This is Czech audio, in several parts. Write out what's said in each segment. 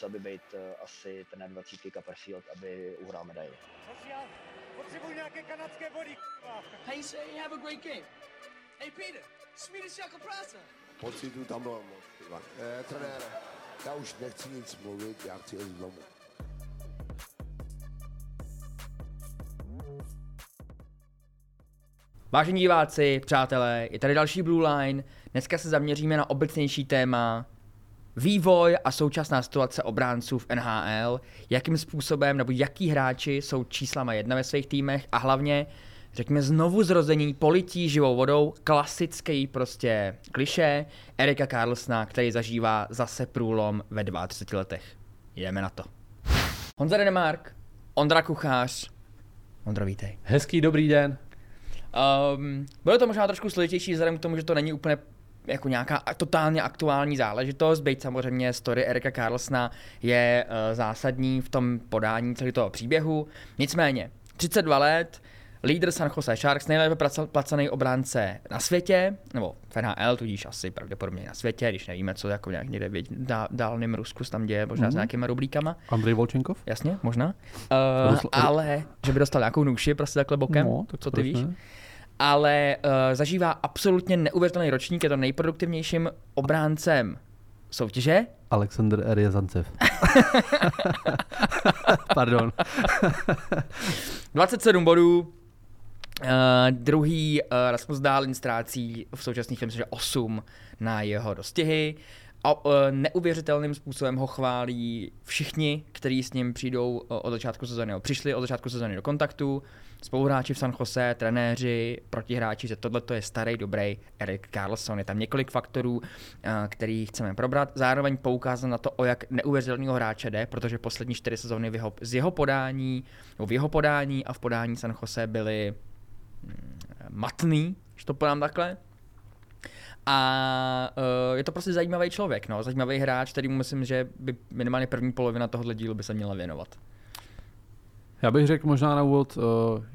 funguje. Dobrý. musel by být uh, asi trenér 20 Copperfield, aby uhrál medaili. Potřebuji nějaké kanadské body. Hey, say you have a great game. Hey, Peter, Swedish jako práce. Pocitů tam bylo moc. Eh, trenére, já už nechci nic mluvit, já chci jít domů. Vážení diváci, přátelé, je tady další Blue Line. Dneska se zaměříme na obecnější téma vývoj a současná situace obránců v NHL, jakým způsobem nebo jaký hráči jsou číslama jedna ve svých týmech a hlavně řekněme znovu zrození polití živou vodou, klasický prostě kliše Erika Carlsona, který zažívá zase průlom ve 32 letech. Jdeme na to. Honza Renemark, Ondra Kuchář, Ondro, vítej. Hezký dobrý den. Um, bylo to možná trošku složitější vzhledem k tomu, že to není úplně jako nějaká totálně aktuální záležitost, byť samozřejmě story Erika Carlsona je uh, zásadní v tom podání celého toho příběhu. Nicméně, 32 let, lídr San Jose Sharks, nejlépe placený obránce na světě, nebo v NHL, tudíž asi pravděpodobně na světě, když nevíme, co jako nějak někde v dá, dálným Rusku se tam děje, možná mm. s nějakýma rublíkama. Andrej Volčenkov? Jasně, možná. Uh, Rusl- ale, že by dostal nějakou nůši prostě takhle bokem, No, tak co ty víš. ne? Ale uh, zažívá absolutně neuvěřitelný ročník, je to nejproduktivnějším obráncem soutěže. Alexander Eriezancev. Pardon. 27 bodů, uh, druhý uh, Rasmus Dálin ztrácí v současných filmech, že 8 na jeho dostihy. A uh, neuvěřitelným způsobem ho chválí všichni, kteří s ním přijdou uh, od začátku sezóny, přišli od začátku sezóny do kontaktu. Spoluhráči v San Jose, trenéři, protihráči, že tohle je starý, dobrý Erik Carlson. Je tam několik faktorů, uh, který chceme probrat. Zároveň poukázat na to, o jak neuvěřitelného hráče jde, protože poslední čtyři sezóny v jeho, z jeho podání, nebo v jeho podání a v podání San Jose byly mm, matný, když to podám takhle. A uh, je to prostě zajímavý člověk, no, zajímavý hráč, který myslím, že by minimálně první polovina tohohle dílu by se měla věnovat. Já bych řekl možná na úvod uh,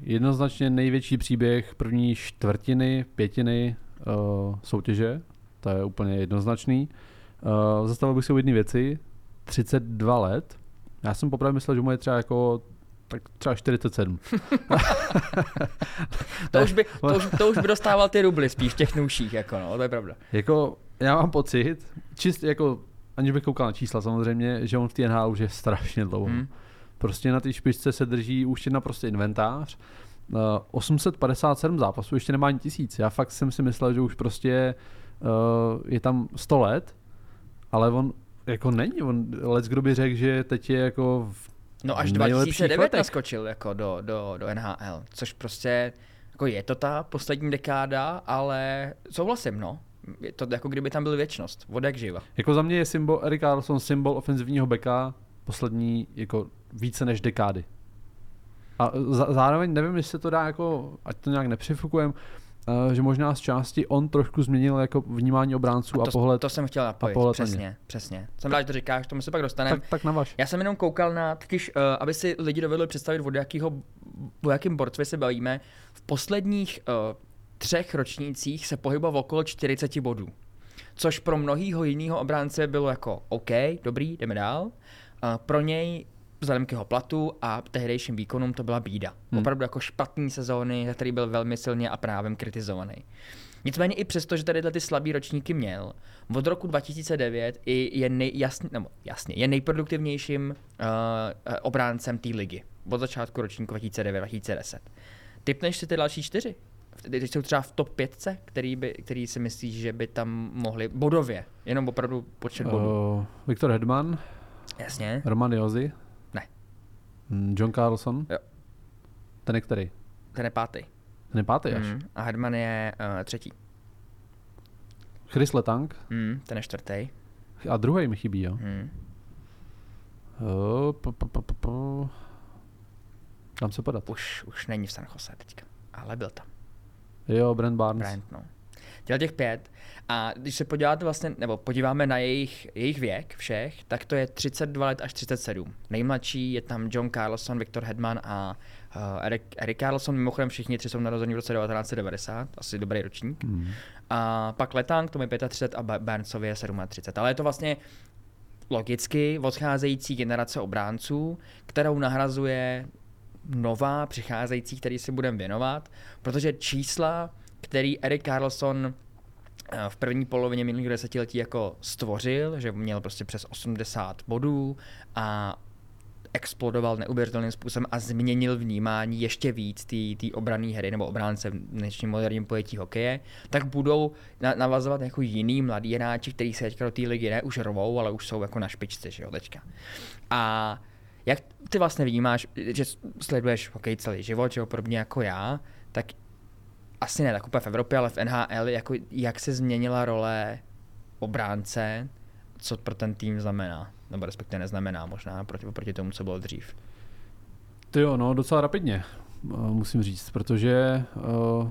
jednoznačně největší příběh první čtvrtiny, pětiny uh, soutěže. To je úplně jednoznačný. Uh, zastavil bych se u jedné věci. 32 let. Já jsem popravdě myslel, že mu je třeba jako tak třeba 47. To už, by, to, už, to už by dostával ty rubly spíš v těch nůších, jako no, to je pravda. Jako, já mám pocit, čist jako, aniž bych koukal na čísla samozřejmě, že on v té NHL už je strašně dlouho. Hmm. Prostě na té špičce se drží už jedna prostě inventář. Uh, 857 zápasů, ještě nemá ani tisíc. Já fakt jsem si myslel, že už prostě uh, je tam 100 let, ale on jako není. On, let kdo by řekl, že teď je jako v No až nejlepších 2009 letech. naskočil jako do, do, do NHL, což prostě, jako je to ta poslední dekáda, ale souhlasím, no. Je to jako kdyby tam byl věčnost, od jak živa. Jako za mě je symbol, Erik Carlson symbol ofenzivního beka poslední jako více než dekády. A zároveň nevím, jestli se to dá jako, ať to nějak nepřifukujem, uh, že možná z části on trošku změnil jako vnímání obránců a, to, a pohled. to jsem chtěl napojit, pohled na ně. přesně, přesně. Jsem rád, že to říkáš, tomu se pak dostaneme. tak, tak na vaš. Já jsem jenom koukal na, totiž, uh, aby si lidi dovedli představit, od jakého, o jakém borcově se bavíme. V posledních uh, třech ročnících se pohyboval okolo 40 bodů. Což pro mnohýho jiného obránce bylo jako OK, dobrý, jdeme dál. Uh, pro něj vzhledem k jeho platu a tehdejším výkonům to byla bída. Hmm. Opravdu jako špatný sezóny, za který byl velmi silně a právem kritizovaný. Nicméně i přesto, že tady ty slabý ročníky měl, od roku 2009 i je, nej, jasně, nebo jasně, je nejproduktivnějším uh, obráncem té ligy. Od začátku ročníku 2009-2010. Typneš si ty další čtyři? Teď jsou třeba v top 5, který, by, který si myslíš, že by tam mohli bodově, jenom opravdu počet bodů. Uh, Viktor Hedman, Jasně. Roman Jozy, John Carlson, Jo. ten je který? Ten je pátý. Ten je pátý až. Mm. A Hedman je uh, třetí. Chris Letang, Mm. Ten je čtvrtý. A druhý mi chybí, jo. Jo, po, po, po, po, po. Dám se podat. Už, už není v San Jose teďka, ale byl tam. Jo, Brent Barnes. Bryant, no. Dělal těch pět. A když se podíváte vlastně, nebo podíváme na jejich, jejich věk všech, tak to je 32 let až 37. Nejmladší je tam John Carlson, Victor Hedman a uh, Eric, Eric Carlson. Mimochodem všichni tři jsou narození v roce 1990, asi dobrý ročník. Hmm. A pak Letang, tomu je 35 a Barnesovi je 37. Ale je to vlastně logicky odcházející generace obránců, kterou nahrazuje nová přicházející, který si budeme věnovat, protože čísla, který Eric Carlson eh, v první polovině minulého desetiletí jako stvořil, že měl prostě přes 80 bodů a explodoval neuvěřitelným způsobem a změnil vnímání ještě víc té obrané hry nebo obránce v dnešním moderním pojetí hokeje, tak budou na, navazovat jako jiný mladý hráči, kteří se teďka do té ligy ne už rovou, ale už jsou jako na špičce, že jo, teďka. A jak ty vlastně vnímáš, že sleduješ hokej celý život, že jo, podobně jako já, tak asi ne tak úplně v Evropě, ale v NHL, jako jak se změnila role obránce, co pro ten tým znamená, nebo respektive neznamená možná proti, proti tomu, co bylo dřív. Ty jo, no docela rapidně, eh, musím říct, protože uh,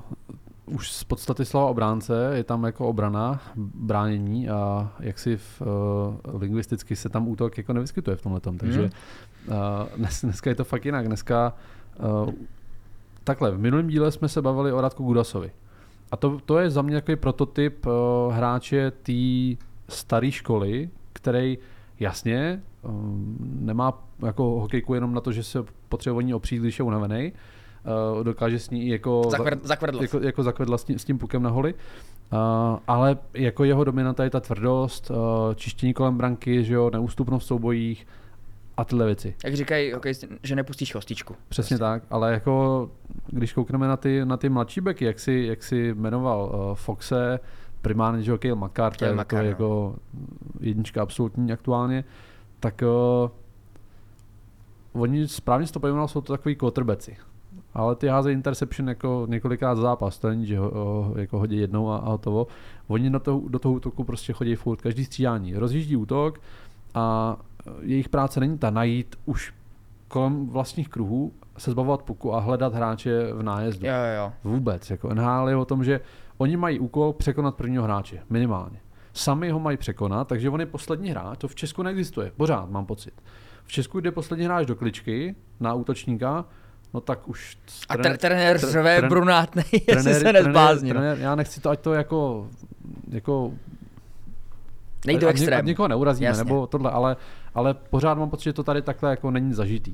už z podstaty slova obránce je tam jako obrana, bránění a jak si v, uh, lingvisticky se tam útok jako nevyskytuje v tomhle tom, takže Hmm. uh, dnes, dneska je to fakt jinak. Dneska uh, takhle, v minulém díle jsme se bavili o Radku Gudasovi. A to, to je za mě takový prototyp uh, hráče té staré školy, který jasně um, nemá jako hokejku jenom na to, že se potřebuje o ní opřít, když je unavený. Uh, dokáže s ní jako, Zakvr- zakvrdl. jako, jako zakvedla s tím, s tím pukem na holi. Uh, ale jako jeho dominanta je ta tvrdost, uh, čištění kolem branky, že jo, neústupnost v soubojích a tyhle věci. Jak říkají, hokejisti, že nepustíš chostičku. Přesně tak, ale jako když koukneme na ty, na ty mladší beky, jak si, jak si jmenoval uh, Foxe, primárně, že Kale Makar, to je Makar, jako, no. jako jednička absolutní aktuálně, tak uh, oni správně si to pojmenoval, jsou to takový quarterbacki. Ale ty házejí interception jako několikrát zápas, to není, že ho, ho, jako hodí jednou a, a hotovo. Oni do toho, do toho útoku prostě chodí furt, každý střídání. Rozjíždí útok a eh, jejich práce není ta najít už kolem vlastních kruhů, se zbavovat puku a hledat hráče v nájezdu. Jo, jo. Vůbec. Jako NHL je o tom, že oni mají úkol překonat prvního hráče, minimálně. Sami ho mají překonat, takže on je poslední hráč, to v Česku neexistuje, pořád mám pocit. V Česku jde poslední hráč do kličky na útočníka, no tak už... A tre- trenér tre- řve tren- brunátnej, jestli trenér- se nezblázní. no. trenér, já nechci to, ať to jako, jako Nejde do ať, někoho neurazíme, Jasně. nebo tohle, ale, ale pořád mám pocit, že to tady takhle jako není zažitý.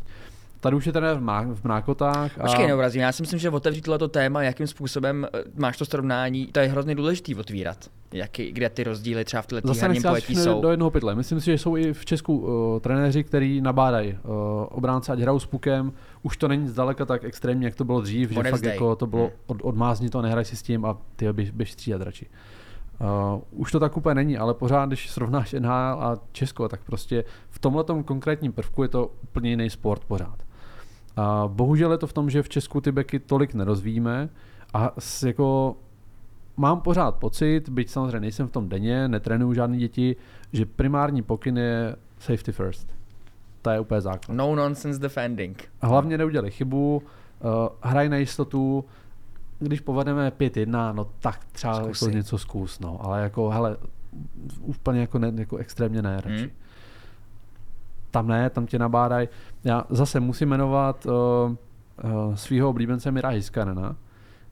Tady už je trenér v, má, v mrákotách. A... Počkej, neurazím. Já si myslím, že otevřít tohleto téma, jakým způsobem eh, máš to srovnání, to je hrozně důležitý otvírat. Jaký, kde ty rozdíly třeba v této Zase pojetí jsou. do jednoho pytle. Myslím si, že jsou i v Česku uh, trenéři, kteří nabádají uh, obránce, ať hrajou s pukem. Už to není zdaleka tak extrémně, jak to bylo dřív, že fakt jako to bylo Hmm. od, odmázni to, nehraj si s tím a ty běž, běž střídat radši. Uh, už to tak úplně není, ale pořád, když srovnáš NHL a Česko, tak prostě v tomhle konkrétním prvku je to úplně jiný sport pořád. A bohužel je to v tom, že v Česku ty beky tolik nerozvíjíme a s jako mám pořád pocit, byť samozřejmě nejsem v tom denně, netrénuju žádné děti, že primární pokyn je safety first. To je úplně základ. No nonsense defending. Hlavně neudělej chybu, uh, hraj na jistotu, když povedeme 5-1, no tak třeba Zkusy. jako něco zkus, no, ale jako hele, úplně jako, ne, jako extrémně ne, radši. Hmm. Tam ne, tam tě nabádají. Já zase musím jmenovat uh, uh, svého oblíbence Mira Hiskanena,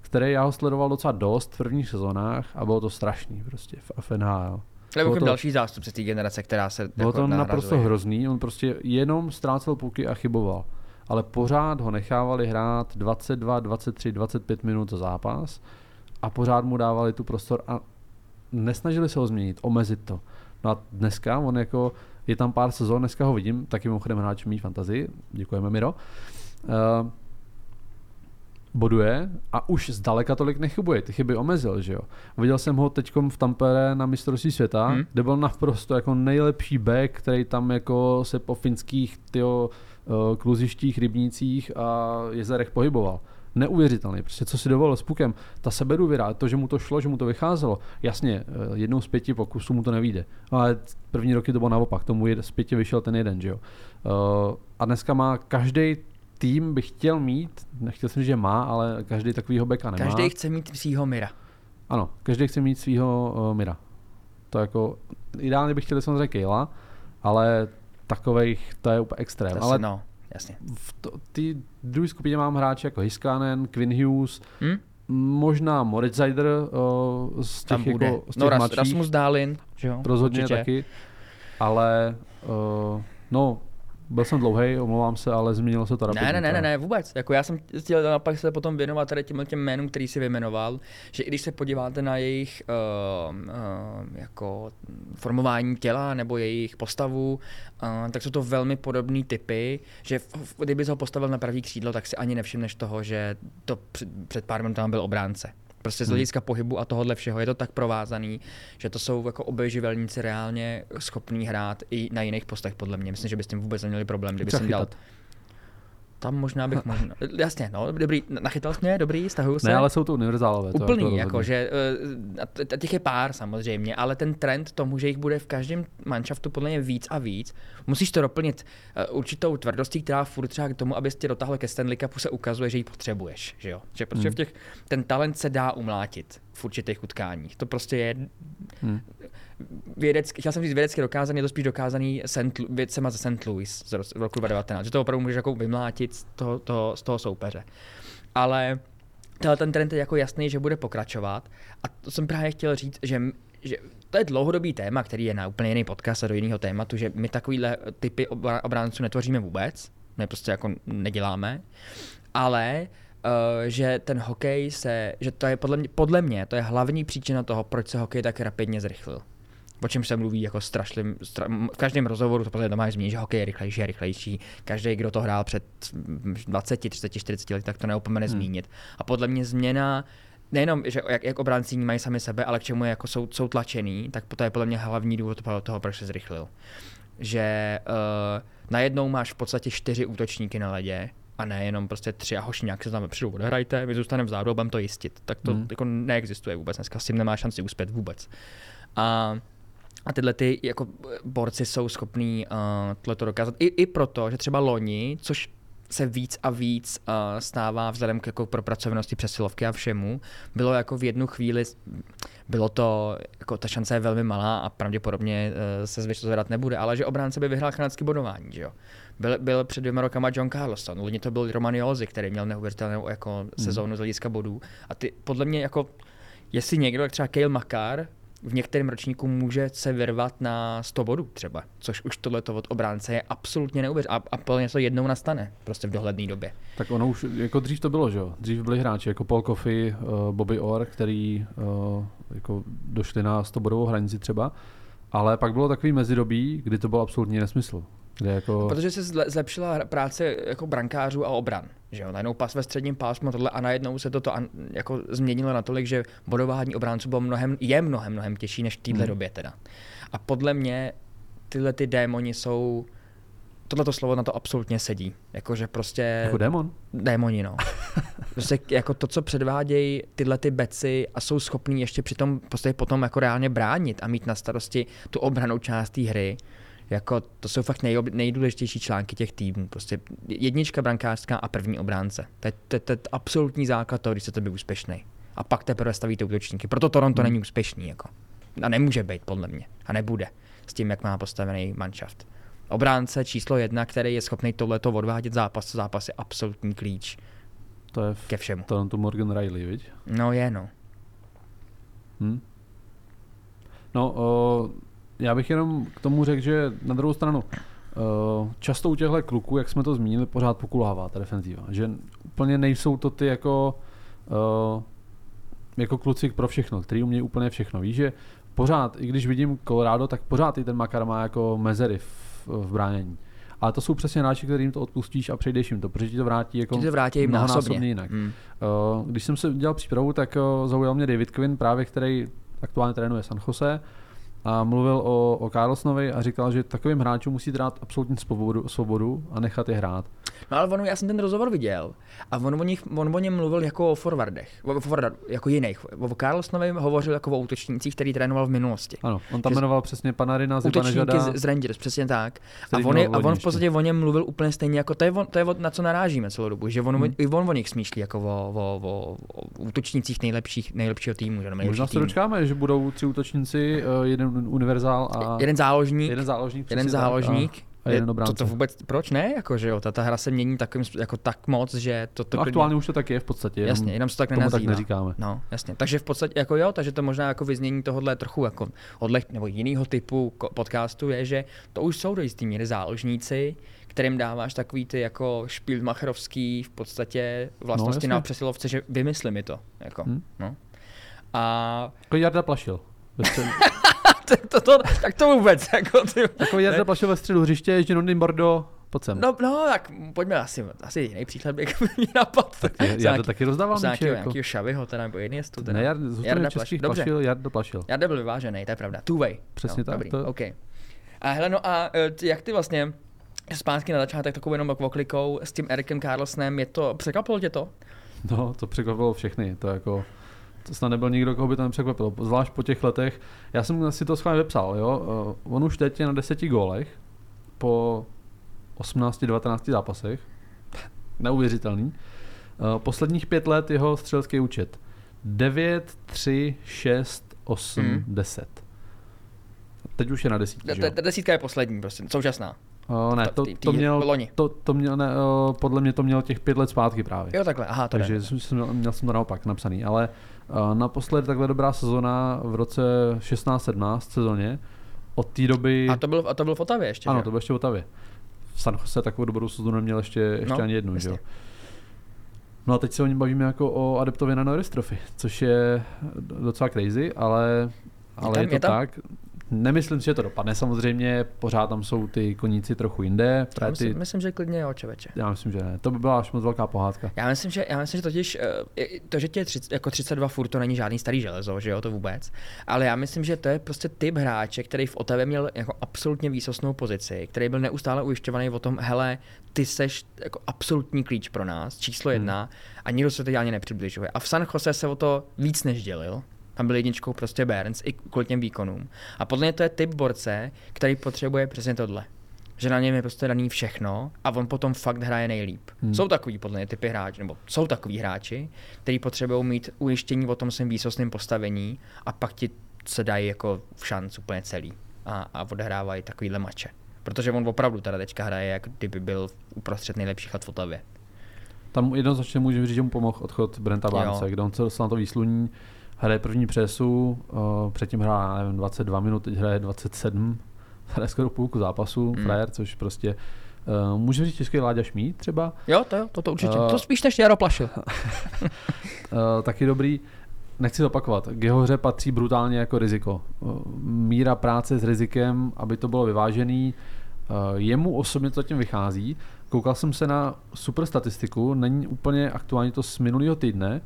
který já ho sledoval docela dost v prvních sezónách a bylo to strašný prostě v, v NHL. Ale Bylo to... to- další zástupce té generace, která se Bylo jako to nahrazuje. naprosto hrozný, on prostě jenom ztrácel puky a chyboval. Ale pořád ho nechávali hrát 22, 23, 25 minut za zápas a pořád mu dávali tu prostor a nesnažili se ho změnit, omezit to. No a dneska, on jako, je tam pár sezon, dneska ho vidím, taky mimochodem hráč mý fantazii, děkujeme Miro. Uh, boduje a už zdaleka tolik nechybuje, ty chyby omezil, že jo. Viděl jsem ho teď v Tampere na mistrovství světa, Hmm. kde byl naprosto jako nejlepší back, který tam jako se po finských tyjo, kluzištích, rybnících a jezerech pohyboval. neuvěřitelný. Prostě co si dovolil s pukem, ta sebedůvěra, to, že mu to šlo, že mu to vycházelo. Jasně, eh, jednou z pěti pokusů mu to nevíde. Ale první roky to bylo naopak, tomu z pěti vyšel ten jeden, že jo. Uh, a dneska má každý tým by chtěl mít, nechtěl jsem že má, ale každý takovýho beka nemá. Každý chce mít svýho Mira. Ano, každý chce mít svého uh, Mira. To jako, ideálně bych chtěl samozřejmě Kejla, ale takových, to je úplně extrém. To ale no, jasně. v to, ty druhé skupině mám hráče jako Hiskanen, Quinn Hughes, Hm? možná Moritz Zeider uh, z těch, Tam bude. jako, z těch no, mladších, Rasmus Dálin, že jo? rozhodně určitě. taky, ale uh, no, byl jsem dlouhý, omlouvám se, ale změnilo se to rapidně. Ne, ne, ne, ne, ne, vůbec. Jako já jsem chtěl naopak se potom věnovat tady těm těm jménům, který si vyjmenoval, že i když se podíváte na jejich uh, uh, jako formování těla nebo jejich postavu, uh, tak jsou to velmi podobné typy, že v, v, kdyby ho postavil na pravý křídlo, tak si ani nevšimneš toho, že to před, před pár minutami byl obránce. Prostě z Hmm. hlediska pohybu a tohohle všeho je to tak provázaný, že to jsou jako obojživelníci reálně schopní hrát i na jiných postech, podle mě. Myslím, že by s tím vůbec neměli problém, kdyby jsem dal. Tam možná bych možná, jasně, no, dobrý, nachytal jsi mě, dobrý, stahuju se. Ne, ale jsou to univerzálové. to Úplný, jako jako, že eh, a těch je pár samozřejmě, ale ten trend tomu, že jich bude v každém manšaftu podle mě víc a víc, musíš to doplnit eh, určitou tvrdostí, která furt třeba k tomu, abys tě dotáhl ke Stanley Cupu, se ukazuje, že ji potřebuješ, že jo? Že protože Hmm. v těch, ten talent se dá umlátit v určitých utkáních. To prostě je Hmm. Vědecky, chtěl jsem říct vědecky dokázaný, je to spíš dokázaný Saint, vědcema ze St. Louis z ro- z roku 2019, že to opravdu můžeš jako vymlátit z toho, toho, z toho soupeře. Ale tenhle ten trend je jako jasný, že bude pokračovat a to jsem právě chtěl říct, že, že to je dlouhodobý téma, který je na úplně jiný podcast a do jiného tématu, že my takovýhle typy obránců netvoříme vůbec, my prostě jako neděláme, ale uh, že ten hokej se, že to je podle mě, podle mě, to je hlavní příčina toho, proč se hokej tak rapidně zrychlil. O čem se mluví jako strašlivým, stra, v každém rozhovoru to mě máš zmínit, že hokej je rychlejší a rychlejší. Každý, kdo to hrál před 20, 30, 40 lety, tak to neopomene hmm. zmínit. A podle mě změna nejenom, že jak, jak obránci mají sami sebe, ale k čemu je, jako jsou, jsou tlačený, tak to je podle mě hlavní důvod toho, proč se zrychlil. Že uh, najednou máš v podstatě čtyři útočníky na ledě, a ne jenom prostě tři a hoši nějak se tam vepředu odehrajte, my zůstaneme vzadu a budeme to jistit. Tak to Hmm. hmm. jako neexistuje vůbec, dneska s tím nemá šanci uspět vůbec. A a tyhle ty jako borci jsou schopní uh, tohleto dokázat. I, I proto, že třeba loni, což se víc a víc uh, stává vzhledem k jako propracovannosti přesilovky a všemu, bylo jako v jednu chvíli, bylo to, jako ta šance je velmi malá a pravděpodobně uh, se zvyšovat zvedat nebude, ale že obránce by vyhrál kanadský bodování, že jo. Byl, byl před dvěma rokama John Carlson, loni to byl Roman Jozi, který měl neuvěřitelnou jako sezónu z hlediska bodů. A ty podle mě jako, jestli někdo, jak třeba Kale Makar, v některém ročníku může se vyrvat na 100 bodů třeba, což už tohleto od obránce je absolutně neuvěřitelné. A, a plně to jednou nastane, prostě v dohledné době. Tak ono už, jako dřív to bylo, že jo? Dřív byli hráči jako Paul Coffey, uh, Bobby Orr, který uh, jako došli na 100 bodovou hranici třeba, ale pak bylo takový mezidobí, kdy to byl absolutní nesmysl. Kde jako... Protože se zle- zlepšila práce jako brankářů a obran. Že jo? Najednou pas ve středním pásmu tohle a najednou se toto an, jako změnilo natolik, že bodování obránců bylo mnohem, je mnohem, mnohem těžší než v této Hmm. době teda. A podle mě tyhle ty démoni jsou tohleto slovo na to absolutně sedí. Jakože prostě... Jako démon? Démoni, no. Prostě jako to, co předvádějí tyhle ty beci a jsou schopní ještě přitom prostě potom jako reálně bránit a mít na starosti tu obranou část té hry, jako to jsou fakt nejob, nejdůležitější články těch týmů. Prostě jednička brankářská a první obránce. To je, to, to je absolutní základ toho, když chcete být úspěšný. A pak teprve stavíte útočníky. Proto Toronto Hmm. není úspěšný. Jako. A nemůže být, podle mě. A nebude. S tím, jak má postavený manšaft. Obránce číslo jedna, který je schopný tohleto odvádět zápas co zápas, je absolutní klíč To je v ke všemu. Toronto Morgan Riley, viď? No je, no. Hm? No, o, já bych jenom k tomu řekl, že na druhou stranu, o, často u těchto kluků, jak jsme to zmínili, pořád pokulává ta defenzíva. Že úplně nejsou to ty jako, o, jako kluci pro všechno, který umějí úplně všechno. Víš, že pořád, i když vidím Colorado, tak pořád i ten Makar má jako mezery v, v bránění. Ale to jsou přesně hráči, kterým to odpustíš a přejdeš jim to, protože ti to vrátí jako Ti to vrátí násobně. jinak. Mm. Uh, Když jsem se dělal přípravu, tak zaujal mě David Quinn, právě který aktuálně trénuje San Jose a mluvil o, o Carlsonovi a říkal, že takovým hráčům musí dát absolutní svobodu, svobodu a nechat je hrát. No ale ono, já jsem ten rozhovor viděl a on o, nich, on o něm mluvil jako o forwardech, o, forward, jako jiných. O Carlsonovi hovořil jako o útočnících, který trénoval v minulosti. Ano, on tam jmenoval přesně Panarina, Útočníky z, z Rangers, přesně tak. A on, je, a on v podstatě o něm mluvil úplně stejně jako, to je, on, to je on, na co narážíme celou dobu, že on, Hmm. i on o nich smýšlí jako o, o, o, o útočnících nejlepších, nejlepšího týmu. Že, Možná se dočkáme, že budou tři útočníci, eh, jeden univerzál a Jeden záložník, jeden záložník. jeden záložník. A, jeden to, obránce. to vůbec, proč ne? Jako, že jo, ta, ta hra se mění takovým, jako tak moc, že to, to no, klidně- aktuálně už to tak je v podstatě. jenom Jasně, jenom se to tak tomu tak nenazývá. neříkáme. No, jasně. Takže v podstatě, jako jo, takže to možná jako vyznění tohohle trochu jako odleh, nebo jiného typu podcastu je, že to už jsou do jistý míry záložníci, kterým dáváš takový ty jako špílmacherovský v podstatě vlastnosti No, na přesilovce, že vymysli mi to. Jako, Hm. no. A Jako Jarda Plašil. Středu, to, to, tak to vůbec, jako ty. jako Jarda Plašil ve středu hřiště, Žinoný Bordo, pojď sem. No, no, tak pojďme asi, asi jiný příklad bych mi napadl. Tak je- Jarda taky rozdává z míče, nějakého, jako. nějakého Šavyho, teda, nebo Iniesta, teda. Ne, Jarda, zůstane Jarda českých. Dobře. Plašil, Jarda Plašil. Jarda byl vyvážený, to je pravda. Two way. Přesně no, tak, Dobrý, to- OK. A hele, no a ty- jak ty vlastně zpátky na začátek takovou jenom oklikou s tím Erikem Carlsonem, je to, překvapilo tě to? No, to překvapilo všechny. To jako, snad nebyl nikdo, koho by to nepřekvapilo. Zvlášť po těch letech. Já jsem si to schválně vypsal, jo. Eh, On už teď je na deseti gólech po 18-19 zápasech. Neuvěřitelný. Eh, Posledních pět let jeho střelecký účet. 9, 3, 6, 8, Hmm. 10. Teď už je na desítce? Ta- Ta desítka je poslední, prostě, současná. Uh, ne, Ta- to, to měl, loni. to, to měl, ne, podle mě to měl těch pět let zpátky právě. Jo, takhle, aha, to Takže jsem, měl- měl jsem to naopak napsaný, ale naposled takhle dobrá sezona v roce 16-17 sezóně. Od té doby, A to byl, a to byl v Otavě ještě, ano, že? to bylo ještě v Otavě. V San Jose takovou dobrou sezónu neměl ještě, ještě No, ani jednu, že jo. No a teď se o něm bavíme jako o adeptově na Norris Trophy, což je docela crazy, ale, ale tam- je to je tam- tak. Nemyslím si, že to dopadne samozřejmě, pořád tam jsou ty koníci trochu jinde. Já myslím, ty, myslím, že klidně jo, čověče. já myslím, že ne. To by byla až moc velká pohádka. Já myslím, že, já myslím, že totiž eh, to, že tě je 30, jako 32 furt, to není žádný starý železo, že jo, to vůbec. Ale já myslím, že to je prostě typ hráče, který v Otavě měl jako absolutně výsostnou pozici, který byl neustále ujišťovaný o tom, hele, ty seš jako absolutní klíč pro nás, číslo jedna, hmm. a nikdo se to ani nepřibližuje. A v San Jose se o to víc než dělil. Tam byl jedničkou prostě Burns i kvůli těm výkonům. A podle mě to je typ borce, který potřebuje přesně tohle. Že na něm je prostě daný všechno a on potom fakt hraje nejlíp. Hmm. Jsou takový podle mě typy hráči, nebo jsou takový hráči, kteří potřebují mít ujištění o tom svém výsostném postavení a pak ti se dají jako v šanc úplně celý a, a odehrávají takovýhle mače. Protože on opravdu teda teďka hraje, jak kdyby byl uprostřed nejlepších let v Otavě. Tam jednoznačně můžeme říct, že mu pomohl odchod Brenta Barnese, kde on se dostal na to výsluní, hraje první přesu, uh, předtím hrál já nevím, 22 minut, teď hraje 27, hraje skoro půlku zápasu, Hmm. frajer, což prostě uh, můžeme říct český Láďa Šmíd třeba, Jo, to to, to určitě. Eh, to spíš než Jaro Plašil. uh, taky dobrý. Nechci to opakovat, k jeho hře patří brutálně jako riziko. Uh, míra práce s rizikem, aby to bylo vyvážený, uh, jemu osobně to tím vychází. Koukal jsem se na super statistiku, není úplně aktuálně to z minulého týdne,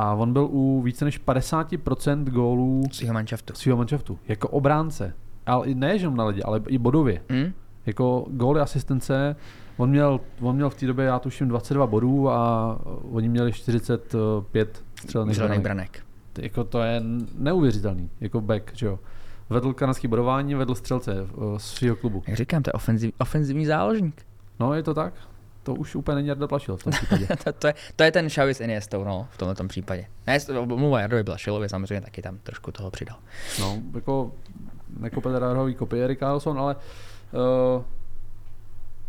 a on byl u více než 50% gólů Svýho manšaftu. svého manšaftu, jako obránce. Ale i ne jenom na ledě, ale i bodově. Hm? Jako góly, asistence, on měl, on měl v té době, já tuším, 22 bodů a oni měli 45 střelených Zelený branek. branek. To- Jako to je neuvěřitelný, jako back, že jo. Vedl kanadský bodování, vedl střelce eh, z svého klubu. Jak říkám, to je ofenziv, ofenzivní záložník. No, je to tak? To už úplně není Jarda Plašil v tom případě. to, to, je, to je ten Xavi s Iniestou, no, v tomhle tom případě. Ne, mluva Jardovi byla Šilově, samozřejmě taky tam trošku toho přidal. No, jako nekope teda rohový kopie Erik Carlson, ale uh,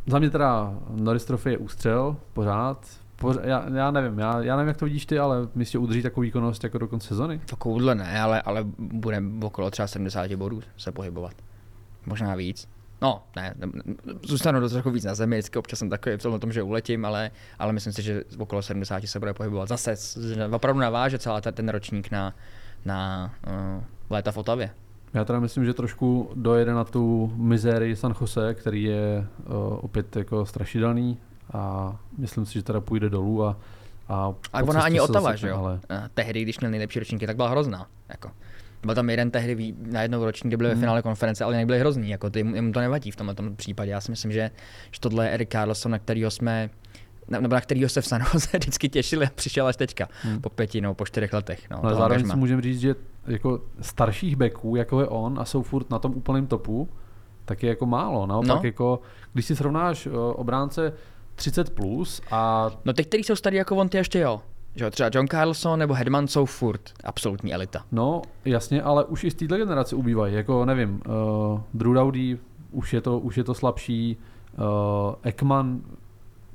za mě teda Norris Trophy je ústřel, pořád. Pořád já, já, nevím, já, já nevím, jak to vidíš ty, ale myslíš, že udrží takovou výkonnost jako do konce sezony? Takovouhle ne, ale, ale bude okolo třeba 70 bodů se pohybovat. Možná víc. No, ne, ne, zůstanu dost trochu víc na zemi, vždycky občas jsem takový v tom, tom, že uletím, ale, ale myslím si, že okolo 70 se bude pohybovat. Zase opravdu naváže celá ta, ten ročník na, na uh, léta v Otavě. Já teda myslím, že trošku dojede na tu mizérii San Jose, který je uh, opět jako strašidelný a myslím si, že teda půjde dolů a a Ale po ona ani Otava, že jo? Ale Ale... Tehdy, když měl nejlepší ročníky, tak byla hrozná. Jako. Byl tam jeden tehdy na jednou roční, kde byli ve finále konference, ale jinak byli hrozný, jako ty, jim to nevadí v tomhle tom případě. Já si myslím, že, že tohle je Eric Carlson, na kterého jsme nebo na kterého se v San Jose vždycky těšili a přišel až teďka, po pěti nebo po čtyřech letech. No, Ale zároveň si můžeme říct, že jako starších backů, jako je on a jsou furt na tom úplném topu, tak je jako málo. Naopak, No. jako, když si srovnáš uh, obránce 30 plus a No ty, kteří jsou starý jako on, ty ještě jo. Že třeba John Carlson nebo Hedman jsou furt absolutní elita. No, jasně, ale už i z této generace ubývají. Jako, nevím, uh, Drew Dowdy, už je to, už je to slabší, uh, Ekman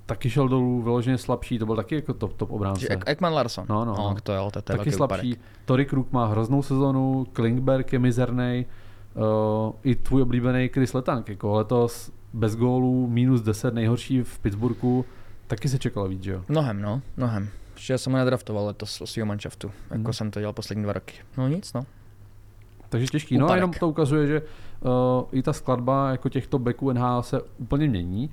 taky šel dolů, vyloženě slabší, to byl taky jako top, top obránce. Ek- Ekman Larson. No, no, no, no. to jo, to, to je taky slabší. Tory Kruk má hroznou sezonu, Klingberg je mizerný, uh, i tvůj oblíbený Chris Letang, jako letos bez gólů, minus 10, nejhorší v Pittsburghu, taky se čekalo víc, že jo? Mnohem, no, mnohem. Že jsem ho nedraftoval letos o svého manšaftu, jako Hmm. jsem to dělal poslední dva roky. No nic, no. Takže těžký. No a jenom to ukazuje, že uh, i ta skladba jako těchto backů NHL se úplně mění.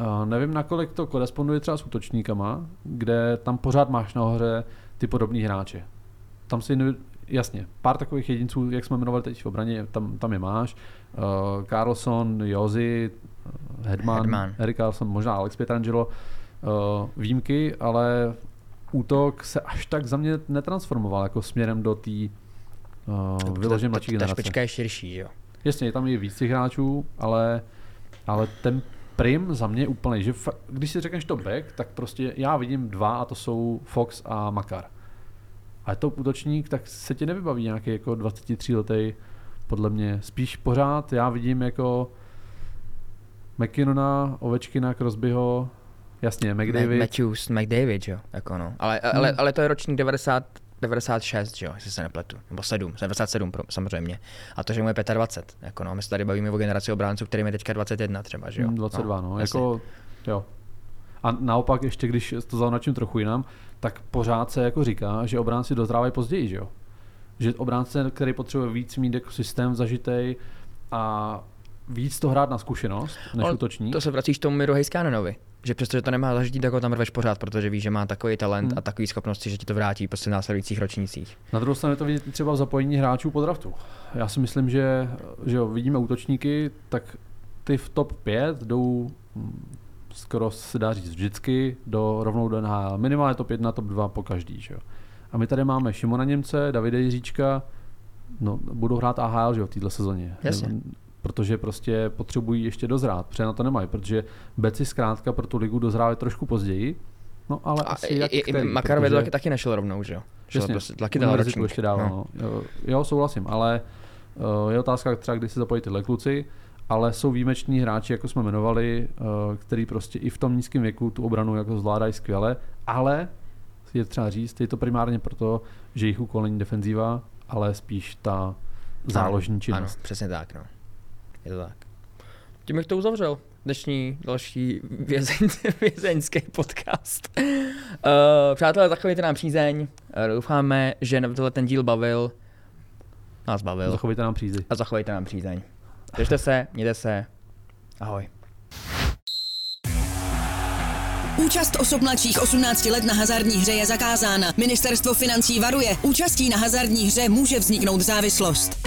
Uh, nevím, nakolik to koresponduje třeba s útočníkama, kde tam pořád máš nahoře ty podobný hráče. Tam si jasně, pár takových jedinců, jak jsme jmenovali teď v obraně, tam, tam je máš. Uh, Carlson, Jozy, Hedman, Hedman. Erik Carlson, možná Alex Pietrangelo, uh, výjimky, ale útok se až tak za mě netransformoval jako směrem do té uh, vyloženě mladší ta, ta generace. špička je širší, jo. Jasně, je tam i víc těch hráčů, ale, ale ten prim za mě je úplný, že fa- když si řekneš to back, tak prostě já vidím dva a to jsou Fox a Makar. A je to útočník, tak se ti nevybaví nějaký jako 23 letý, podle mě. Spíš pořád já vidím jako McKinnona, Ovečkina, Crosbyho, jasně, McDavid. Matthews, McDavid, jo, jako no. Ale, ale, Hmm. ale to je ročník 90, 96, že jo, jestli se nepletu. Nebo 7, 97 pro, samozřejmě. A to, že mu je 25, jako no, my se tady bavíme o generaci obránců, kterým je teďka 21 třeba, že jo. Mm, 22, no, no jasně. jako, jo. A naopak ještě, když to zaunačím trochu jinam, tak pořád se jako říká, že obránci dozrávají později, že jo? Že obránce, který potřebuje víc mít jako systém zažitej a víc to hrát na zkušenost, než Ale útočník. To se vracíš tomu Miro Heiskánenovi. Že přestože to nemá zažitý, tak ho tam rveš pořád, protože víš, že má takový talent Hmm. a takový schopnosti, že ti to vrátí prostě v následujících ročnících. Na druhou stranu je to vidět třeba v zapojení hráčů po draftu. Já si myslím, že, že jo, vidíme útočníky, tak ty v top 5 jdou hm, skoro se dá říct vždycky do rovnou do NHL. Minimálně top 1, top 2 po každý. Že jo. A my tady máme Šimona Němce, Davide Jiříčka, no, budou hrát AHL že jo, v této sezóně. Jasně. Protože prostě potřebují ještě dozrát, protože na to nemají, protože Beci zkrátka pro tu ligu dozrávají trošku později, no ale A asi i, jak i, který, Makarovi protože- taky, taky nešel rovnou, že jo? Jasně, prostě, taky Univerzitu ročník. ještě dával, no. Jo, Jo, souhlasím, ale uh, je otázka třeba, kdy se zapojí tyhle kluci, ale jsou výjimeční hráči, jako jsme jmenovali, uh, který prostě i v tom nízkém věku tu obranu jako zvládají skvěle, ale je třeba říct, je to primárně proto, že jejich úkol není defenzíva, ale spíš ta záložní ano, činnost. Ano, přesně tak, no. Je to tak. Tím bych to uzavřel. Dnešní další vězeň, vězeňský podcast. Uh, přátelé, zachovejte nám přízeň. Uh, doufáme, že na tohle ten díl bavil. Nás bavil. Zachovejte nám přízy. A zachovejte nám přízeň. Držte se, mějte se. Ahoj. Účast osob mladších 18 let na hazardní hře je zakázána. Ministerstvo financí varuje. Účastí na hazardní hře může vzniknout závislost.